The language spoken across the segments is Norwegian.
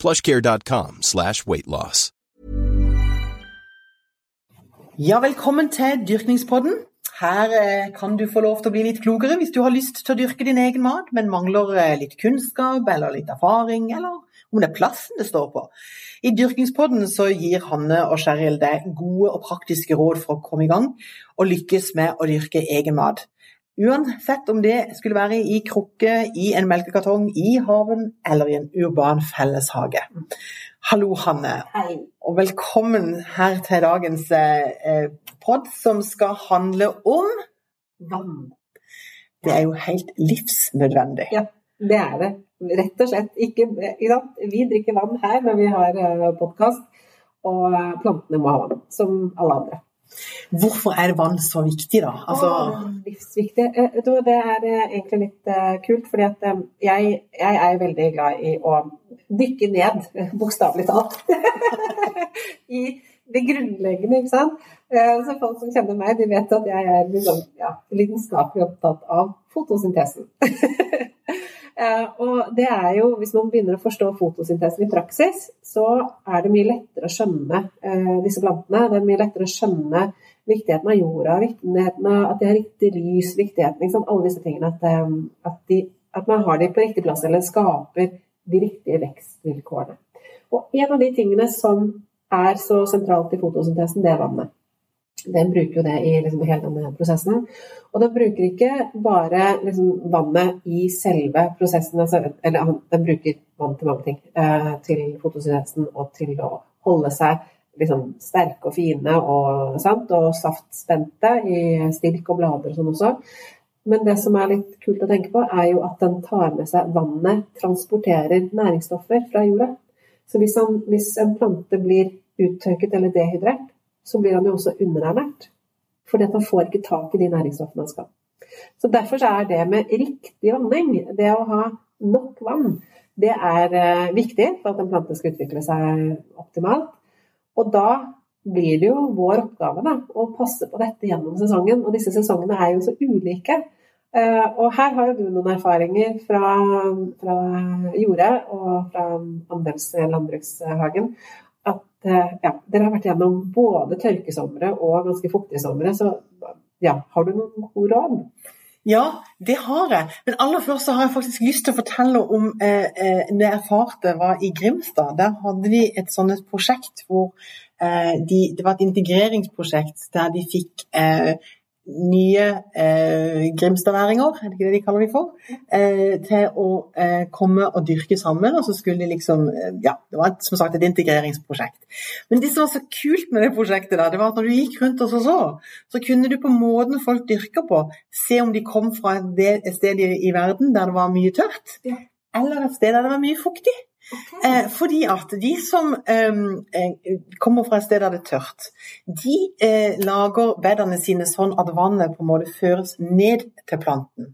plushcare.com slash weightloss. Ja, velkommen til Dyrkningspodden. Her eh, kan du få lov til å bli litt klokere hvis du har lyst til å dyrke din egen mat, men mangler eh, litt kunnskap eller litt erfaring, eller om det er plassen det står på. I Dyrkingspodden så gir Hanne og Sheryl deg gode og praktiske råd for å komme i gang og lykkes med å dyrke egen mat. Uansett om det skulle være i krukke, i en melkekartong, i haven eller i en urban felleshage. Hallo, Hanne. Hei. Og velkommen her til dagens eh, pod, som skal handle om Vann. Det er jo helt livsnødvendig. Ja, det er det. Rett og slett. Ikke? Vi drikker vann her når vi har podkast, og plantene må ha vann, som alle andre. Hvorfor er vann så viktig, da? Altså... Åh, livsviktig. Eh, Det er eh, egentlig litt uh, kult, fordi at jeg, jeg, er veldig glad i å dykke ned, bokstavelig talt, i det grunnleggende. ikke sant? Så Folk som kjenner meg, de vet at jeg er liksom, ja, lidenskapelig opptatt av fotosyntesen. Og det er jo, Hvis man begynner å forstå fotosyntesen i praksis, så er det mye lettere å skjønne disse plantene. Det er mye lettere å skjønne viktigheten av jorda, viktigheten av at de har riktig lys, viktigheten liksom, alle disse tingene. At, um, at, de, at, man har de på riktig plass, eller skaper de riktige vekstvilkårene. Og En av de tingene som er så sentralt i fotosyntesen, det er vannet. Den bruker jo det i liksom hele denne prosessen. Og den bruker ikke bare liksom vannet i selve prosessen, altså, eller den bruker vann til mange ting. Eh, til fotosyntesen og til å holde seg liksom, sterke og fine og, sant? og saftspente i stilk og blader og sånn også. Men det som er litt kult å tenke på, er jo at den tar med seg vannet transporterer næringsstoffer fra jorda. Så hvis, han, hvis en plante blir uttørket eller dehydrert, så blir han jo også underernært. Fordi at han får ikke tak i de næringsstoffene han skal. Så Derfor så er det med riktig vanning, det å ha nok vann, det er eh, viktig for at en plante skal utvikle seg optimalt. Og da blir det jo vår oppgave da, å passe på dette gjennom sesongen. Og disse sesongene er jo så ulike. Uh, og her har jo du noen erfaringer fra, fra jordet og fra Andels landbrukshagen At ja, dere har vært gjennom både tørkesomre og ganske fuktige somre, så ja, har du noen gode råd? Ja, det har jeg. Men aller først har jeg faktisk lyst til å fortelle om eh, eh jeg erfarte var i Grimstad. Der hadde de et sånt prosjekt hvor eh, de, Det var et integreringsprosjekt der de fikk eh, nye eh, grimstadværinger, er det ikke det de kaller de for, eh, til å eh, komme og dyrke sammen. Og så skulle de liksom eh, Ja, det var som sagt et integreringsprosjekt. Men det som var så kult med det prosjektet, da, det var at når du gikk rundt og så, så, så kunne du på måten folk dyrker på, se om de kom fra et sted i, i verden der det var mye tørt, eller et sted der det var mye fuktig. Eh, fordi at de som eh, kommer fra et sted der det er tørt, de eh, lager bedene sine sånn at vannet på en måte føres ned til planten.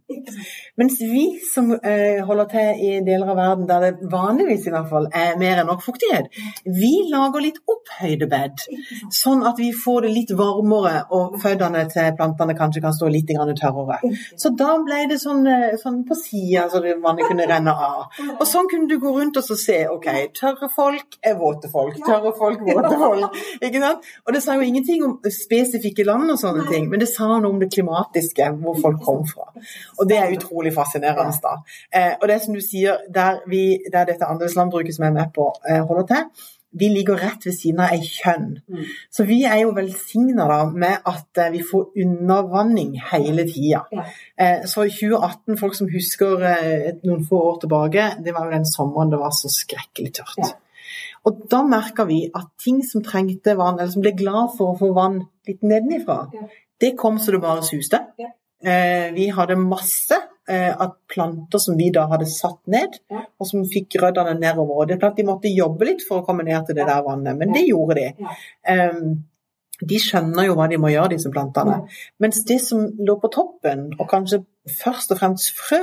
Mens vi som eh, holder til i deler av verden der det vanligvis i hvert fall er mer enn nok fuktighet, vi lager litt opphøyde bed, sånn at vi får det litt varmere og føttene til plantene kanskje kan stå litt tørrere. Så da ble det sånn, sånn på sida så vannet kunne renne av. Og sånn kunne du gå rundt og se ok, tørre folk er våte folk, tørre folk, våte folk. ikke sant? Og det sa jo ingenting om spesifikke land og sånne ting, men det sa noe om det klimatiske, hvor folk kom fra. Og det er utrolig fascinerende. da. Eh, og det er som du sier, der, vi, der dette andelslandbruket som jeg er med på, eh, holder til, vi ligger rett ved siden av ei kjønn. Mm. Så vi er jo velsigna med at eh, vi får undervanning hele tida. Ja. Eh, så i 2018, folk som husker eh, noen få år tilbake, det var jo den sommeren det var så skrekkelig tørt. Ja. Og da merka vi at ting som trengte vann, eller som ble glad for å få vann litt nedenifra, ja. det kom så det bare suste. Vi hadde masse av planter som vi da hadde satt ned, og som fikk røddene nedover. Det er klart De måtte jobbe litt for å komme ned til det der vannet, men det gjorde de. De skjønner jo hva de må gjøre, disse plantene. Mens det som lå på toppen, og kanskje først og fremst frø,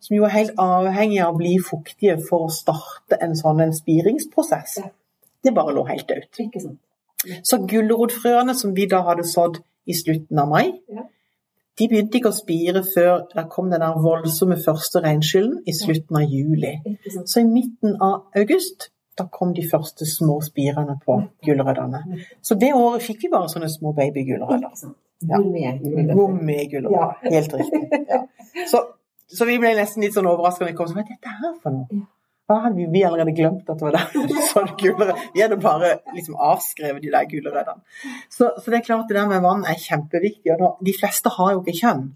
som jo er helt avhengig av å bli fuktige for å starte en sånn en spiringsprosess, det bare lå helt dødt. Så gulrotfrøene som vi da hadde sådd i slutten av mai, de begynte ikke å spire før det kom den der voldsomme første regnskylden i slutten av juli. Så i midten av august da kom de første små spirene på gulrøttene. Så det året fikk vi bare sånne små babygulrøtter. Ja. Gourmetgulrøtter. Ja. Helt riktig. Ja. Så, så, vi ble nesten litt sånn overraska da vi kom. sånn, hva er dette her for noe? Da hadde vi allerede glemt at det var der. sånn gulere. Vi hadde bare liksom avskrevet de der gulrøttene. Så, så, det er klart det der med vann er kjempeviktig. og De fleste har jo ikke kjønn.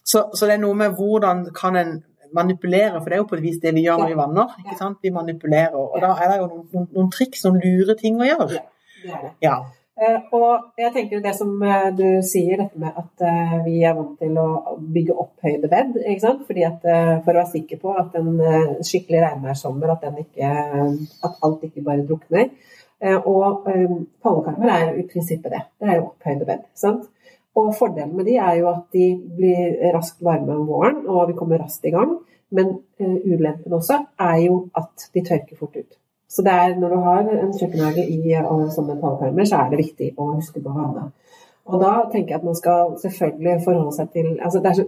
Så, så, det er noe med hvordan kan en manipulere, for det er jo på et vis det vi gjør når vi vanner. ikke sant? Vi manipulerer. Og da er det jo noen, noen, noen triks, noen lure ting å gjøre. Ja. Og jeg tenker det som eh, du sier, dette med at eh, vi er vant til å bygge opp høydebed. ikke sant? Fordi at For å være sikker på at en skikkelig regnværsommer, at, at alt ikke bare drukner. Og pallekarmer er jo i prinsippet det. Det er jo opphøydebed. sant? Og fordelen med de er jo at de blir raskt varme om våren, og vi kommer raskt i gang. Men ulempen også er jo at de tørker fort ut. Så det er, når du har en kjøkkenhage i sånne tallpermer, så er det viktig å huske på vannet. Og da tenker jeg at man skal selvfølgelig forholde seg til altså det, er så,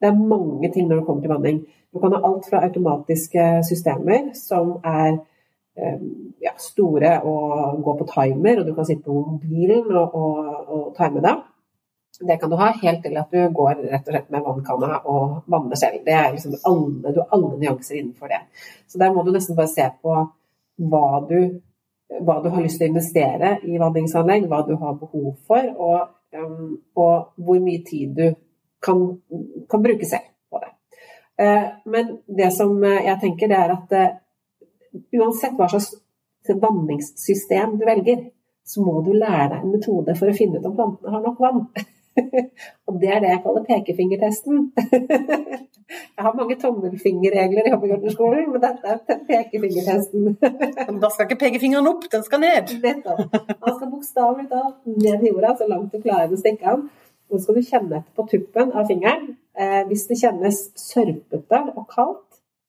det er mange ting når det kommer til vanning. Du kan ha alt fra automatiske systemer som er um, ja, store og gå på timer, og du kan sitte på mobilen og, og, og time det. Det kan du ha helt til at du går rett og slett med vannkanna og vanner selv. Det er liksom alle, du har alle nyanser innenfor det. Så der må du nesten bare se på hva du, hva du har lyst til å investere i vanningsanlegg, hva du har behov for, og, um, og hvor mye tid du kan, kan, bruke selv på det. Uh, men det som jeg tenker, det er at uh, uansett hva slags vanningssystem du velger, så må du lære deg en metode for å finne ut om plantene har nok vann. og det er det jeg kaller pekefingertesten. jeg har mange tommelfingerregler i Hoppegården-skolen, men dette er pekefingertesten. da skal ikke pekefingeren opp, den skal ned. Nettopp. Han skal bokstavelig talt ned i jorda så langt du klarer å stikke av. Nå skal du kjenne etter på tuppen av fingeren. Eh, hvis det kjennes sørpete og kaldt,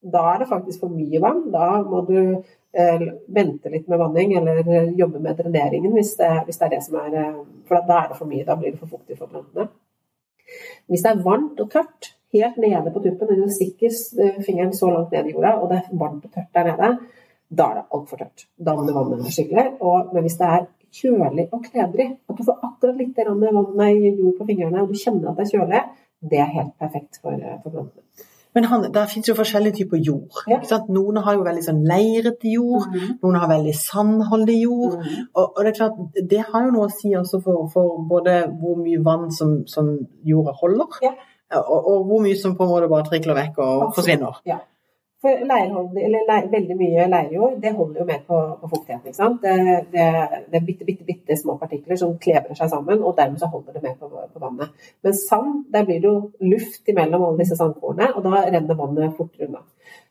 da er det faktisk for mye vann. Da må du Eh, vente litt med vanning eller eh, jobbe med dreneringen hvis det, hvis det, er det som er eh, For da er det for mye, da blir det for fuktig for plantene. Hvis det er varmt og tørt helt nede på tuppen, og du stikker fingeren så langt ned i jorda, og det er varmt og tørt der nede, da er det altfor tørt. Da må du vanne skikkelig. Og, men hvis det er kjølig og knedrig, at du får akkurat litt vann i jord på fingrene, og du kjenner at det er kjølig, det er helt perfekt for, for plantene. Men han, der finnes jo forskjellige typer jord. Ja. Noen har jo veldig sånn leirete jord, mm. noen har veldig sandholdig jord. Mm. Og, og, det er klart, det har jo noe å si også for, for både hvor mye vann som, som jorda holder, ja. Og, og, hvor mye som på en måte bare trikler vekk og Absolutt. forsvinner. Ja. For leirhold, leir, veldig mye leirjord det holder jo med på, på fuktigheten. ikke sant? Det, det, det, er bitte, bitte, bitte små partikler som klebrer seg sammen, og dermed så holder det med på, på vannet. Men sand, der blir det jo luft imellom alle disse sandkornene, og da renner vannet fortere unna.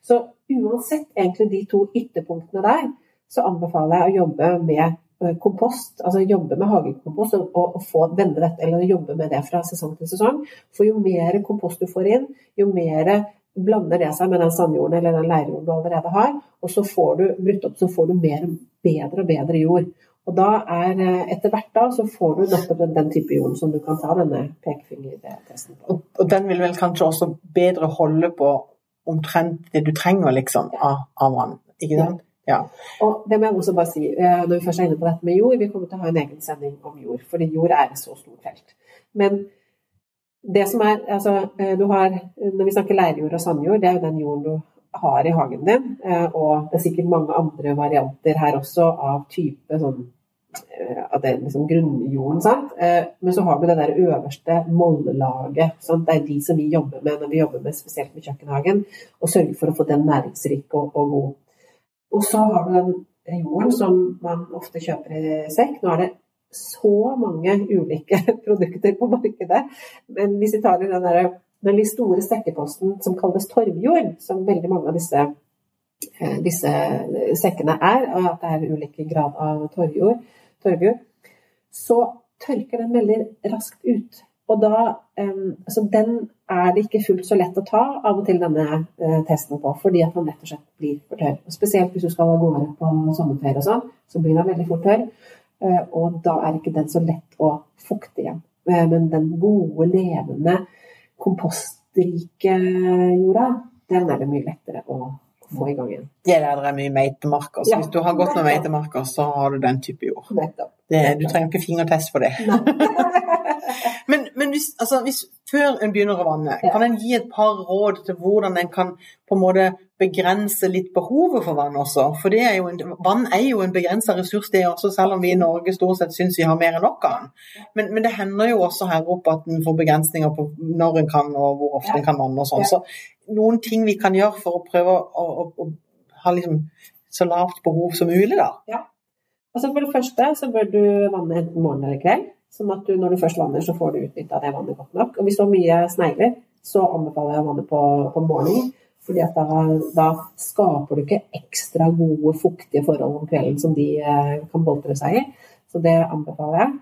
Så uansett egentlig de to ytterpunktene der, så anbefaler jeg å jobbe med kompost, altså jobbe med hagekompost og, og, og få vende dette, eller jobbe med det fra sesong til sesong. For jo mer kompost du får inn, jo mer blander det seg med den sandjorden eller den leirjorden du allerede har, og så får du brutt opp, så får du mer, bedre og bedre jord. Og da er eh, etter hvert da, så får du nettopp den, den type jorden som du kan ta denne pekefingertesten på. Og, og, den vil vel kanskje også bedre holde på omtrent det du trenger liksom av, av vann, ikke sant? Ja. Og det må jeg også bare si, eh, når vi først er inne på dette med jord, vi kommer til å ha en egen sending om jord, fordi jord er et så stort felt. Men det som er, altså, eh, du har, Når vi snakker leirjord og sandjord, det er jo den jorden du har i hagen din. Og det er sikkert mange andre varianter her også av type sånn Eh, at det er liksom grunnjorden. Sant? Eh, men så har du det der øverste mollelaget. Det er de som vi jobber med når vi jobber med, spesielt med kjøkkenhagen, og sørger for å få den næringsrik og, og god. Og så har du den jorden som man ofte kjøper i sekk. Nå er det så mange ulike produkter på markedet, men hvis vi tar den, der, den litt store sekkeposten som kalles torvjord, som veldig mange av disse eh, disse sekkene er, og at det er ulike grad av torvjord, torvjord, så tørker den veldig raskt ut. Og da, altså Den er det ikke fullt så lett å ta av og til denne uh, testen på, fordi at den rett og slett blir for tørr. Og spesielt hvis du skal av gårde på sommerferie og sånn, så blir den veldig fort tørr. Uh, og da er ikke den så lett å fukte igjen. Uh, men den gode, levende, kompostrike jorda, den er det mye lettere å få i gang igjen. Det der er mye meitemarker. Så ja, hvis du har gått med meitemarker, så har du den type jord. Det, du trenger ikke fingertest for det. men, men hvis, altså, hvis, før en begynner å vanne, kan en gi et par råd til hvordan en kan på en måte begrense litt behovet for vann også? For er en, vann er jo en begrensa ressurs, det også, selv om vi i Norge stort sett syns vi har mer enn nok av den. Men, men, det hender jo også her oppe at en får begrensninger på når en kan og hvor ofte en kan vanne og sånn. Så noen ting vi kan gjøre for å prøve å, å, å ha liksom så lavt behov som mulig, da? Ja. Altså For det første så bør du vanne enten morgen eller kveld. Sånn at du, når du først vanner, så får du utnytta det vannet godt nok. Og hvis du har mye snegler, så anbefaler jeg å vanne på, på morgenen. fordi da, da, skaper du ikke ekstra gode, fuktige forhold om kvelden som de eh, kan boltre seg i. Så det anbefaler jeg.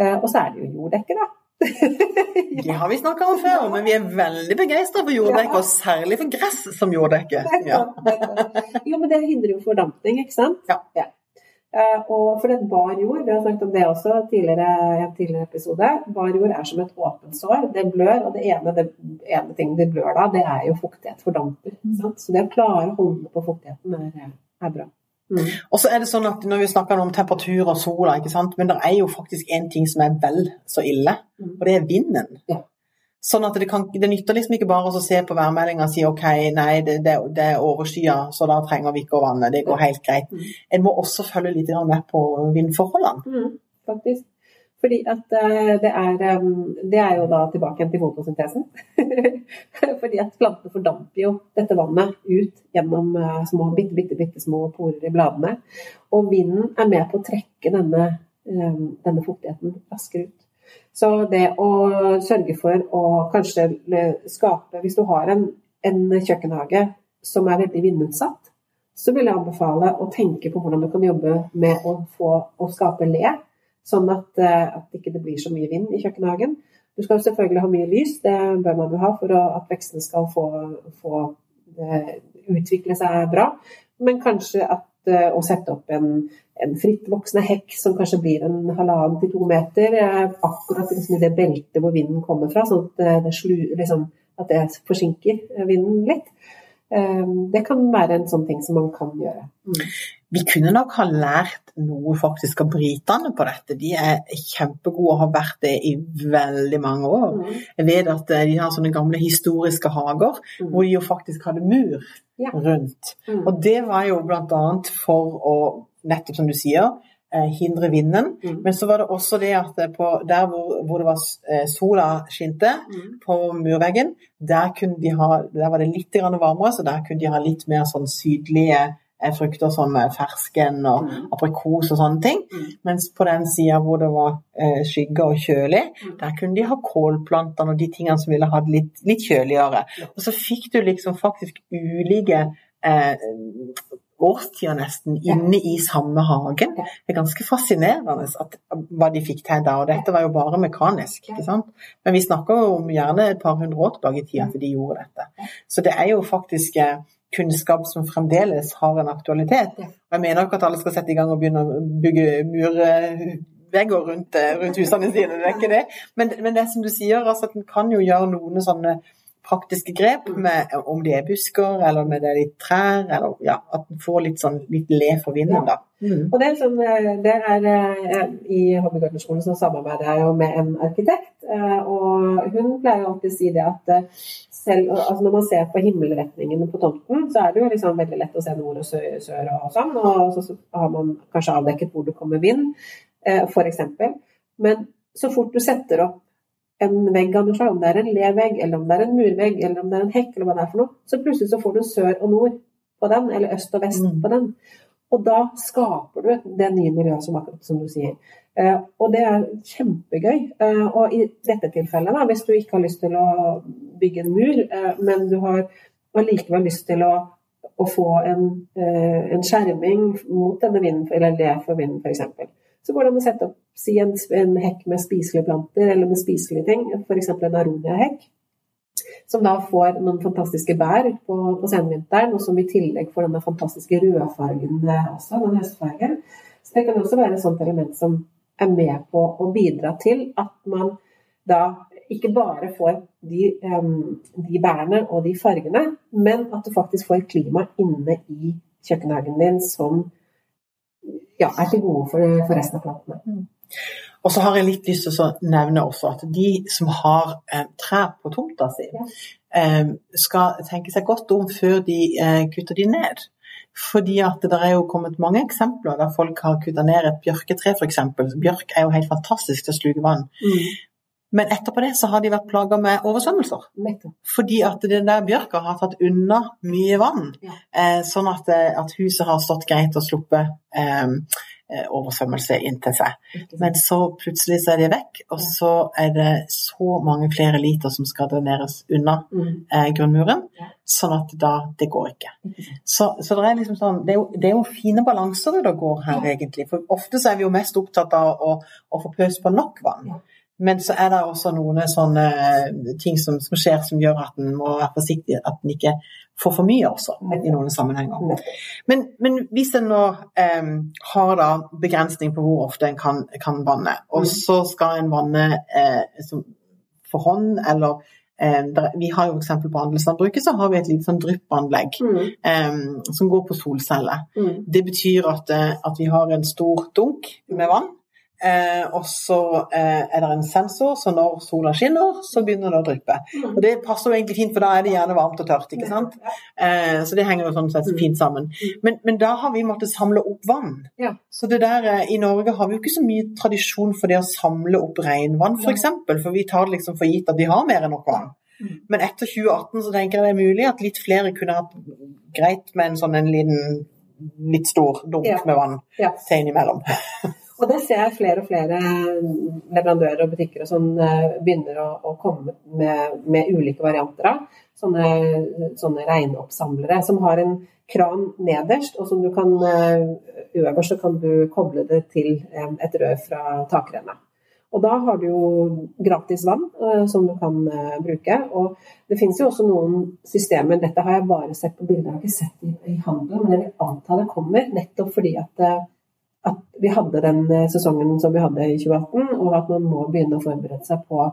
Eh, og så er det jo jorddekket, da. Det har vi snakka om før, men vi er veldig begeistra for jorddekke, og særlig for gress som jorddekke. Ja. jo, men det hindrer jo fordampning, ikke sant? Ja. Uh, og for det bar jord, vi har snakket om det også tidligere, i en tidligere episode, bar jord er som et åpent sår. Det blør, og det ene, det ene ting det blør da, det er jo fuktighet. Fordamper. Mm. Så det å klare å holde på fuktigheten er, er bra. Mm. Og så er det sånn at Når vi snakker om temperatur og sola, ikke sant? men det er jo faktisk én ting som er vel så ille, mm. og det er vinden. Ja. Sånn at det, kan, det, nytter liksom ikke bare å se på værmeldinga og si ok, nei, det, det, det er overskya, så da trenger vi ikke å vanne. Det går helt greit. Mm. En må også følge litt med på vindforholdene. Mm, faktisk. Fordi at eh, det er, det er jo da tilbake igjen til fotosyntesen. Fordi at plantene fordamper jo dette vannet ut gjennom eh, små, bitte, bitte, bitte små porer i bladene. Og vinden er med på å trekke denne, denne fuktigheten raskere ut. Så det å sørge for å kanskje skape Hvis du har en, en kjøkkenhage som er veldig vindutsatt, så vil jeg anbefale å tenke på hvordan du kan jobbe med å, få, å skape le Sånn at, eh, at ikke det blir så mye vind i kjøkkenhagen. Du skal selvfølgelig ha mye lys, det bør man jo ha for at vekstene skal få, få eh, utvikle seg bra. Men kanskje at å sette opp en, en frittvoksende hekk som kanskje blir en halvannen til to meter, akkurat liksom i det beltet hvor vinden kommer fra, sånn at det, slu, liksom, at det forsinker vinden litt. Det kan være en sånn ting som man kan gjøre. Mm vi kunne nok ha lært noe faktisk av britene på dette. De er kjempegode og har vært det i veldig mange år. Mm. Jeg vet at eh, de har sånne gamle historiske hager mm. hvor de jo faktisk hadde mur ja. rundt. Mm. Og det var jo bl.a. for å, nettopp som du sier, eh, hindre vinden. Mm. Men så var det også det at på, der hvor, hvor, det var sola skinte, mm. på murveggen, der, de ha, der var det litt varmere, så der kunne de ha litt mer sånn sydlige frukter som fersken og mm. aprikos og sånne ting. Mm. Mens på den sida hvor det var eh, skygge og kjølig, mm. der kunne de ha kålplantene og de tingene som ville hatt litt, litt kjøligere. Og så fikk du liksom faktisk ulike eh, årstider nesten inne i samme hagen. Det er ganske fascinerende at, hva de fikk til da. Og dette var jo bare mekanisk, ikke sant. Men vi snakker jo om gjerne et par hundre år tilbake i tida for de gjorde dette. Så det er jo faktisk eh, kunnskap som fremdeles har en aktualitet. Jeg mener ikke at alle skal sette i gang og begynne å bygge murvegger rundt, eh, rundt husene sine, det er ikke det. Men, men det som du sier, altså at en kan jo gjøre noen sånne praktiske grep, med, om det er busker eller om det er litt trær, eller ja, at en får litt sånn litt le for vinden, da. Mm. Og det, som, det er eh, I Hobbygartnerskolen så samarbeider jeg jo med en arkitekt, eh, og hun pleier alltid å si det at eh, selv, altså når man ser på himmelretningene på tomten, så er det jo liksom veldig lett å se nord og sør, sør og sånn, og så har man kanskje avdekket hvor det kommer vind, f.eks. Men så fort du setter opp en vegg av noe slag, om det er en levegg, eller om det er en murvegg, eller om det er en hekk, eller hva det er for noe, så plutselig så får du sør og nord på den, eller øst og vest mm. på den. Og da skaper du det nye miljøet, som, som du sier. Eh, og det er kjempegøy. Eh, og i dette tilfellet, da, hvis du ikke har lyst til å bygge en mur, eh, men du har allikevel lyst til å, å få en, en, skjerming mot denne vinden, eller det for vinden, f.eks., så går det an å sette opp si en, en, hekk med spiselige planter eller med spiselige ting, f.eks. en aronia-hekk. Som da får noen fantastiske bær på, på senvinteren, og som i tillegg får denne fantastiske rødfargen også, den høstfargen. Så det kan også være et sånt element som er med på å bidra til at man da ikke bare får de, um, de bærene og de fargene, men at du faktisk får klima inne i kjøkkenhagen din som ja, er til gode for, for resten av plantene. Og så har jeg litt lyst til å nevne også at de som har eh, trær på tomta si, eh, skal tenke seg godt om før de eh, kutter de ned. Fordi at det er jo kommet mange eksempler der folk har kutta ned et bjørketre f.eks. Bjørk er jo helt fantastisk til å sluke vann. Mm. Men etterpå det så har de vært plaga med oversvømmelser. Fordi at den der bjørka har tatt unna mye vann. Ja. Eh, sånn at, eh, at, huset har stått greit og sluppet eh, oversvømmelse inntil seg. Men så plutselig så er de vekk, og så er det så mange flere liter som skal dreneres unna mm. eh, grunnmuren. Sånn at da Det går ikke. Så, så det, er liksom sånn, det, er jo, det er jo fine balanser det går her, egentlig. For ofte så er vi jo mest opptatt av å, å få pøst på nok vann. Men så er det også noen sånne ting som, som skjer som gjør at en må være forsiktig, at en ikke får for mye også i noen sammenhenger. Men, men hvis en nå eh, har da begrensning på hvor ofte en kan, kan vanne, og mm. så skal en vanne eh, for hånd eller eh, vi har jo f.eks. på andelslandbruket så har vi et lite sånn dryppanlegg mm. um, som går på solceller. Mm. Det betyr at, eh, at, vi har en stor dunk med vann Eh, og så eh, er det en sensor, så når sola skinner, så begynner det å dryppe. Mm. Og Det passer jo egentlig fint, for da er det gjerne varmt og tørt. ikke sant? Eh, så det henger jo sånn sett mm. fint sammen. Mm. Men, men, da har vi måttet samle opp vann. Ja. Så det der, eh, I Norge har vi jo ikke så mye tradisjon for det å samle opp regnvann, f.eks. For, eksempel, for vi tar det liksom for gitt at vi har mer enn nok vann. Men etter 2018 så tenker jeg det er mulig at litt flere kunne hatt greit med en sånn en liten litt stor dunk med vann ja. til innimellom. Og det ser jeg flere og flere leverandører og butikker og sånn eh, begynner å, å komme med, med, ulike varianter av. Sånne, sånne regnoppsamlere som har en kran nederst, og som du kan eh, øverst så kan du koble det til eh, et rør fra takrenna. Og da har du jo gratis vann som du kan bruke. Og det finnes jo også noen systemer, dette har jeg bare sett på bilder, jeg har ikke sett i, i handelen, men jeg vil anta det kommer, nettopp fordi at at vi hadde den eh, sesongen som vi hadde i 2018, og at man må begynne å forberede seg på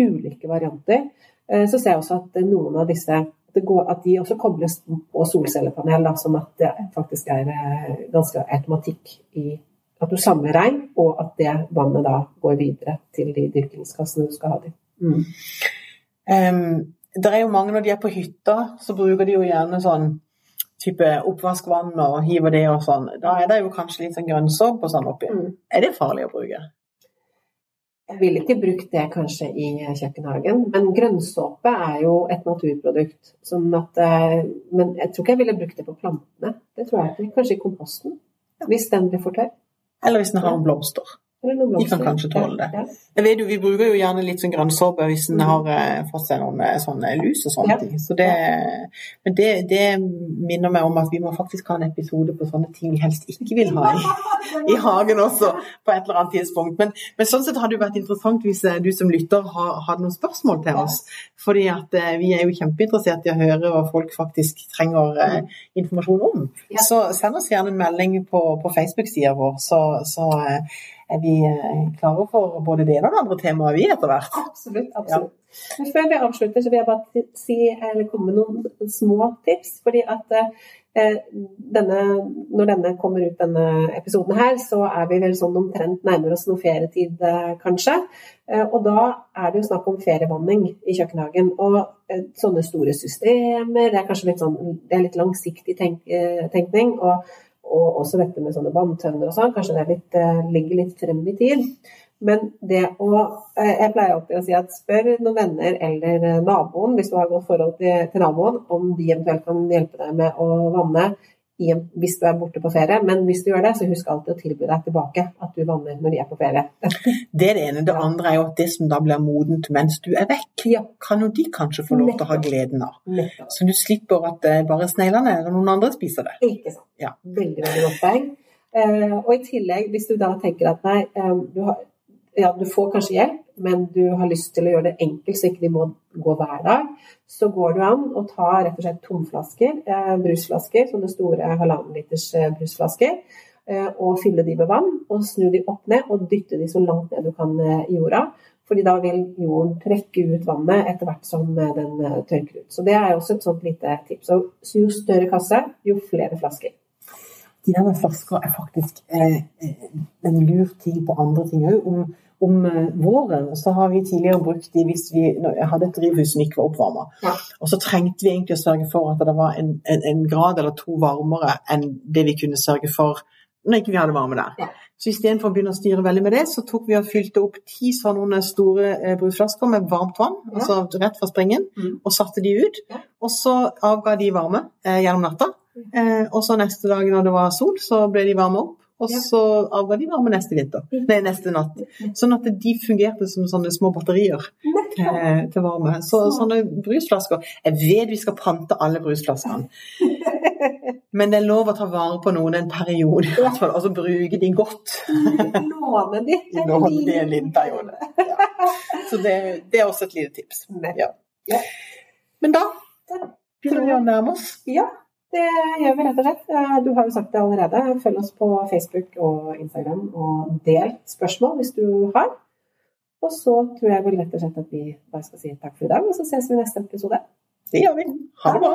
ulike varianter. Eh, så ser jeg også at noen av disse at de også kobles på solcellepanel, da, sånn at det faktisk er eh, ganske automatikk i at du samler regn, og at det vannet da går videre til de dyrkingskassene du skal ha det mm. um, det er jo mange når de er på hytta, så bruker de jo gjerne sånn type oppvaskvann og hiver det og sånn, da er det jo kanskje litt sånn grønnsåpe og sånn oppi. Mm. Er det farlig å bruke? Jeg ville ikke brukt det kanskje i kjøkkenhagen, men grønnsåpe er jo et naturprodukt. Sånn at, eh, men jeg tror ikke jeg ville brukt det på plantene. Det tror jeg ikke. Kanskje i komposten, hvis den blir for tørr. Eller hvis den har blomster. De kan kanskje tåle det. Jeg vet jo, Vi bruker jo gjerne litt sånn grønnsåpe hvis en har eh, fått seg noen eh, sånne lus og sånne ting. Så det, men det, det minner meg om at vi må faktisk ha en episode på sånne ting vi helst ikke vil ha i, i hagen også, på et eller annet tidspunkt. Men, men sånn sett hadde det vært interessant hvis eh, du som lytter hadde noen spørsmål til oss. Fordi at eh, vi er jo kjempeinteressert i å høre hva folk faktisk trenger eh, informasjon om. Så send oss gjerne en melding på, på Facebook-sida vår, så, så eh, er vi eh, klare for både det ene og det andre temaet vi etter hvert. Absolutt. absolutt. Ja. før vi avslutter, så vil jeg bare si, eller komme med noen små tips. fordi at eh, denne, Når denne kommer ut, denne episoden her, så er vi vel sånn omtrent nærmere oss noe ferietid, eh, kanskje. Eh, og da er det jo snakk om ferievanning i kjøkkenhagen. Og sånne store systemer, det er kanskje litt, sånn, det er litt langsiktig tenk, tenkning. og og også dette med sånne vanntønner og sånn, kanskje det litt, eh, ligger litt frem i tid. Men det å eh, Jeg pleier alltid å si at spør noen venner eller eh, naboen, hvis du har godt forhold til, til naboen, om de eventuelt kan hjelpe deg med å vanne hvis du er borte på ferie. Men hvis du gjør det, så husk alltid å tilby deg tilbake at du vanner når de er på ferie. Det er det ene. Det andre er jo at det som da blir modent mens du er vekk, Ja. kan jo de kanskje få lov til å ha gleden av. Nettopp. Så du slipper at det bare sneglene eller noen andre spiser det. Ikke sant. Ja. Veldig, veldig godt poeng. Eh, og i tillegg, hvis du da tenker at nei, eh, du, har, ja, du får kanskje hjelp, men du har lyst til å gjøre det enkelt så ikke de må gå hver dag, så går du an å ta rett og slett tomflasker, eh, brusflasker, sånne store halvannen liters eh, brusflasker, eh, og fylle de med vann, og snu de opp ned og dytte de så langt ned du kan eh, i jorda. Fordi da vil jorden trekke ut vannet etter hvert som eh, den eh, tørker ut. Så det er også et sånt lite tips. Så jo større kasse, jo flere flasker. De der med flasker er faktisk eh, eh, en lur ting på andre ting òg. Om, om eh, våren så har vi tidligere brukt de hvis vi hadde et drivhus som ikke var oppvarma. Ja. Og så trengte vi egentlig å sørge for at det var en, en, en grad eller to varmere enn det vi kunne sørge for når ikke vi hadde varme der. Ja. Så istedenfor å begynne å styre veldig med det, så tok vi og fylte opp ti sånne store eh, brusflasker med varmt vann, Ja. altså rett fra springen, Mm. og satte de ut. Ja. Og så avga de varme eh, gjennom natta. Eh, og så neste dag når det var sol, så ble de varme opp. Og Ja. så avga de varme neste vinter. Nei, neste natt. Sånn at de fungerte som sånne små batterier til, til varme. Så sånne brusflasker Jeg vet vi skal pante alle brusflaskene. Men det er lov å ta vare på noen en periode, fall, og så bruke de godt. Låne de. Låne de en liten periode. Ja. Så det, det er også et lite tips. Ja. Ja. Men da begynner vi å nærme oss. Ja, det gjør vi rett og slett. Eh, Du har jo sagt det allerede. Følg oss på Facebook og Instagram, og del spørsmål hvis du har. Og så tror jeg vel rett og slett at vi bare skal si takk for i dag, og så ses vi i neste episode. Det gjør vi. Ha det bra.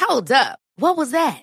Hold up. What was that?